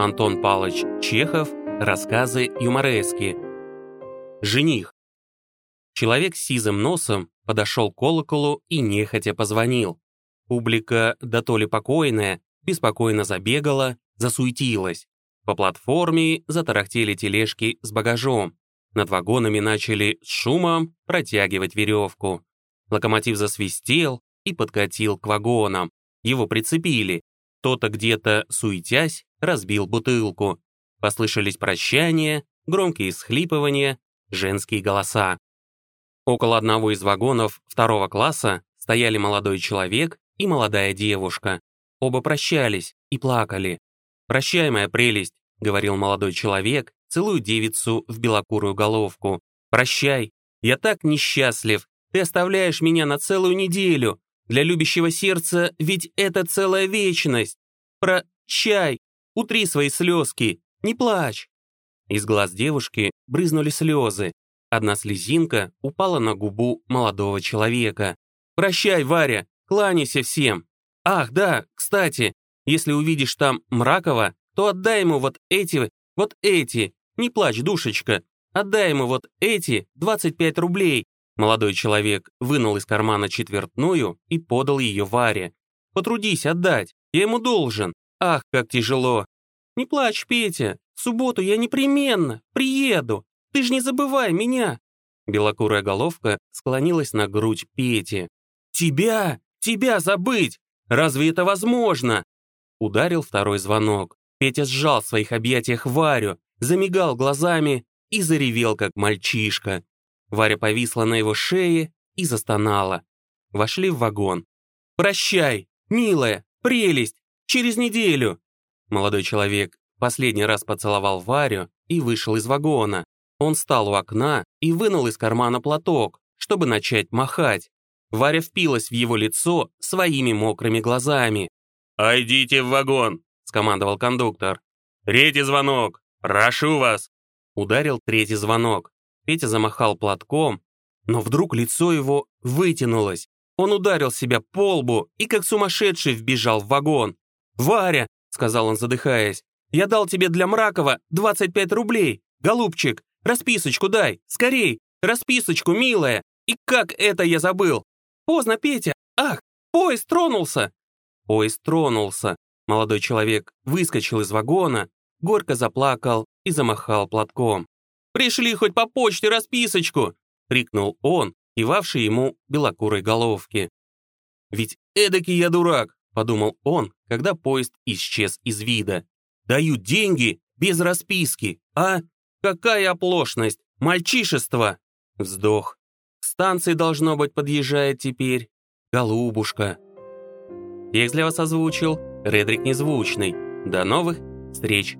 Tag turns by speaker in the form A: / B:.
A: Антон Палыч Чехов. Рассказы юморески. Жених. Человек с сизым носом подошел к колоколу и нехотя позвонил. Публика, да то ли покойная, беспокойно забегала, засуетилась. По платформе затарахтели тележки с багажом. Над вагонами начали с шумом протягивать веревку. Локомотив засвистел и подкатил к вагонам. Его прицепили. Кто-то где-то, суетясь, разбил бутылку. Послышались прощания, громкие схлипывания, женские голоса. Около одного из вагонов второго класса стояли молодой человек и молодая девушка. Оба прощались и плакали. «Прощай, моя прелесть», — говорил молодой человек, целуя девицу в белокурую головку. «Прощай, я так несчастлив, ты оставляешь меня на целую неделю. Для любящего сердца ведь это целая вечность. Прощай, утри свои слезки, не плачь». Из глаз девушки брызнули слезы. Одна слезинка упала на губу молодого человека. «Прощай, Варя, кланяйся всем. Ах, да, кстати, если увидишь там Мракова, то отдай ему вот эти, вот эти. Не плачь, душечка. Отдай ему вот эти 25 рублей. Молодой человек вынул из кармана четвертную и подал ее Варе. «Потрудись отдать, я ему должен. Ах, как тяжело!» «Не плачь, Петя, в субботу я непременно приеду. Ты ж не забывай меня!» Белокурая головка склонилась на грудь Пети. «Тебя! Тебя забыть! Разве это возможно?» Ударил второй звонок. Петя сжал в своих объятиях Варю, замигал глазами и заревел, как мальчишка. Варя повисла на его шее и застонала. Вошли в вагон. «Прощай, милая, прелесть, через неделю!» Молодой человек последний раз поцеловал Варю и вышел из вагона. Он встал у окна и вынул из кармана платок, чтобы начать махать. Варя впилась в его лицо своими мокрыми глазами. «А идите в вагон!» – скомандовал кондуктор. «Третий звонок! Прошу вас!» Ударил третий звонок. Петя замахал платком, но вдруг лицо его вытянулось. Он ударил себя по лбу и как сумасшедший вбежал в вагон. «Варя!» — сказал он, задыхаясь. «Я дал тебе для Мракова 25 рублей. Голубчик, расписочку дай, скорей! Расписочку, милая! И как это я забыл? Поздно, Петя! Ах, поезд тронулся!» Поезд тронулся. Молодой человек выскочил из вагона, горько заплакал и замахал платком. Пришли хоть по почте расписочку!» — крикнул он, кивавший ему белокурой головки. «Ведь эдакий я дурак!» — подумал он, когда поезд исчез из вида. «Даю деньги без расписки, а? Какая оплошность! Мальчишество!» Вздох. станции, должно быть, подъезжает теперь. Голубушка. Текст для вас озвучил Редрик Незвучный. До новых встреч!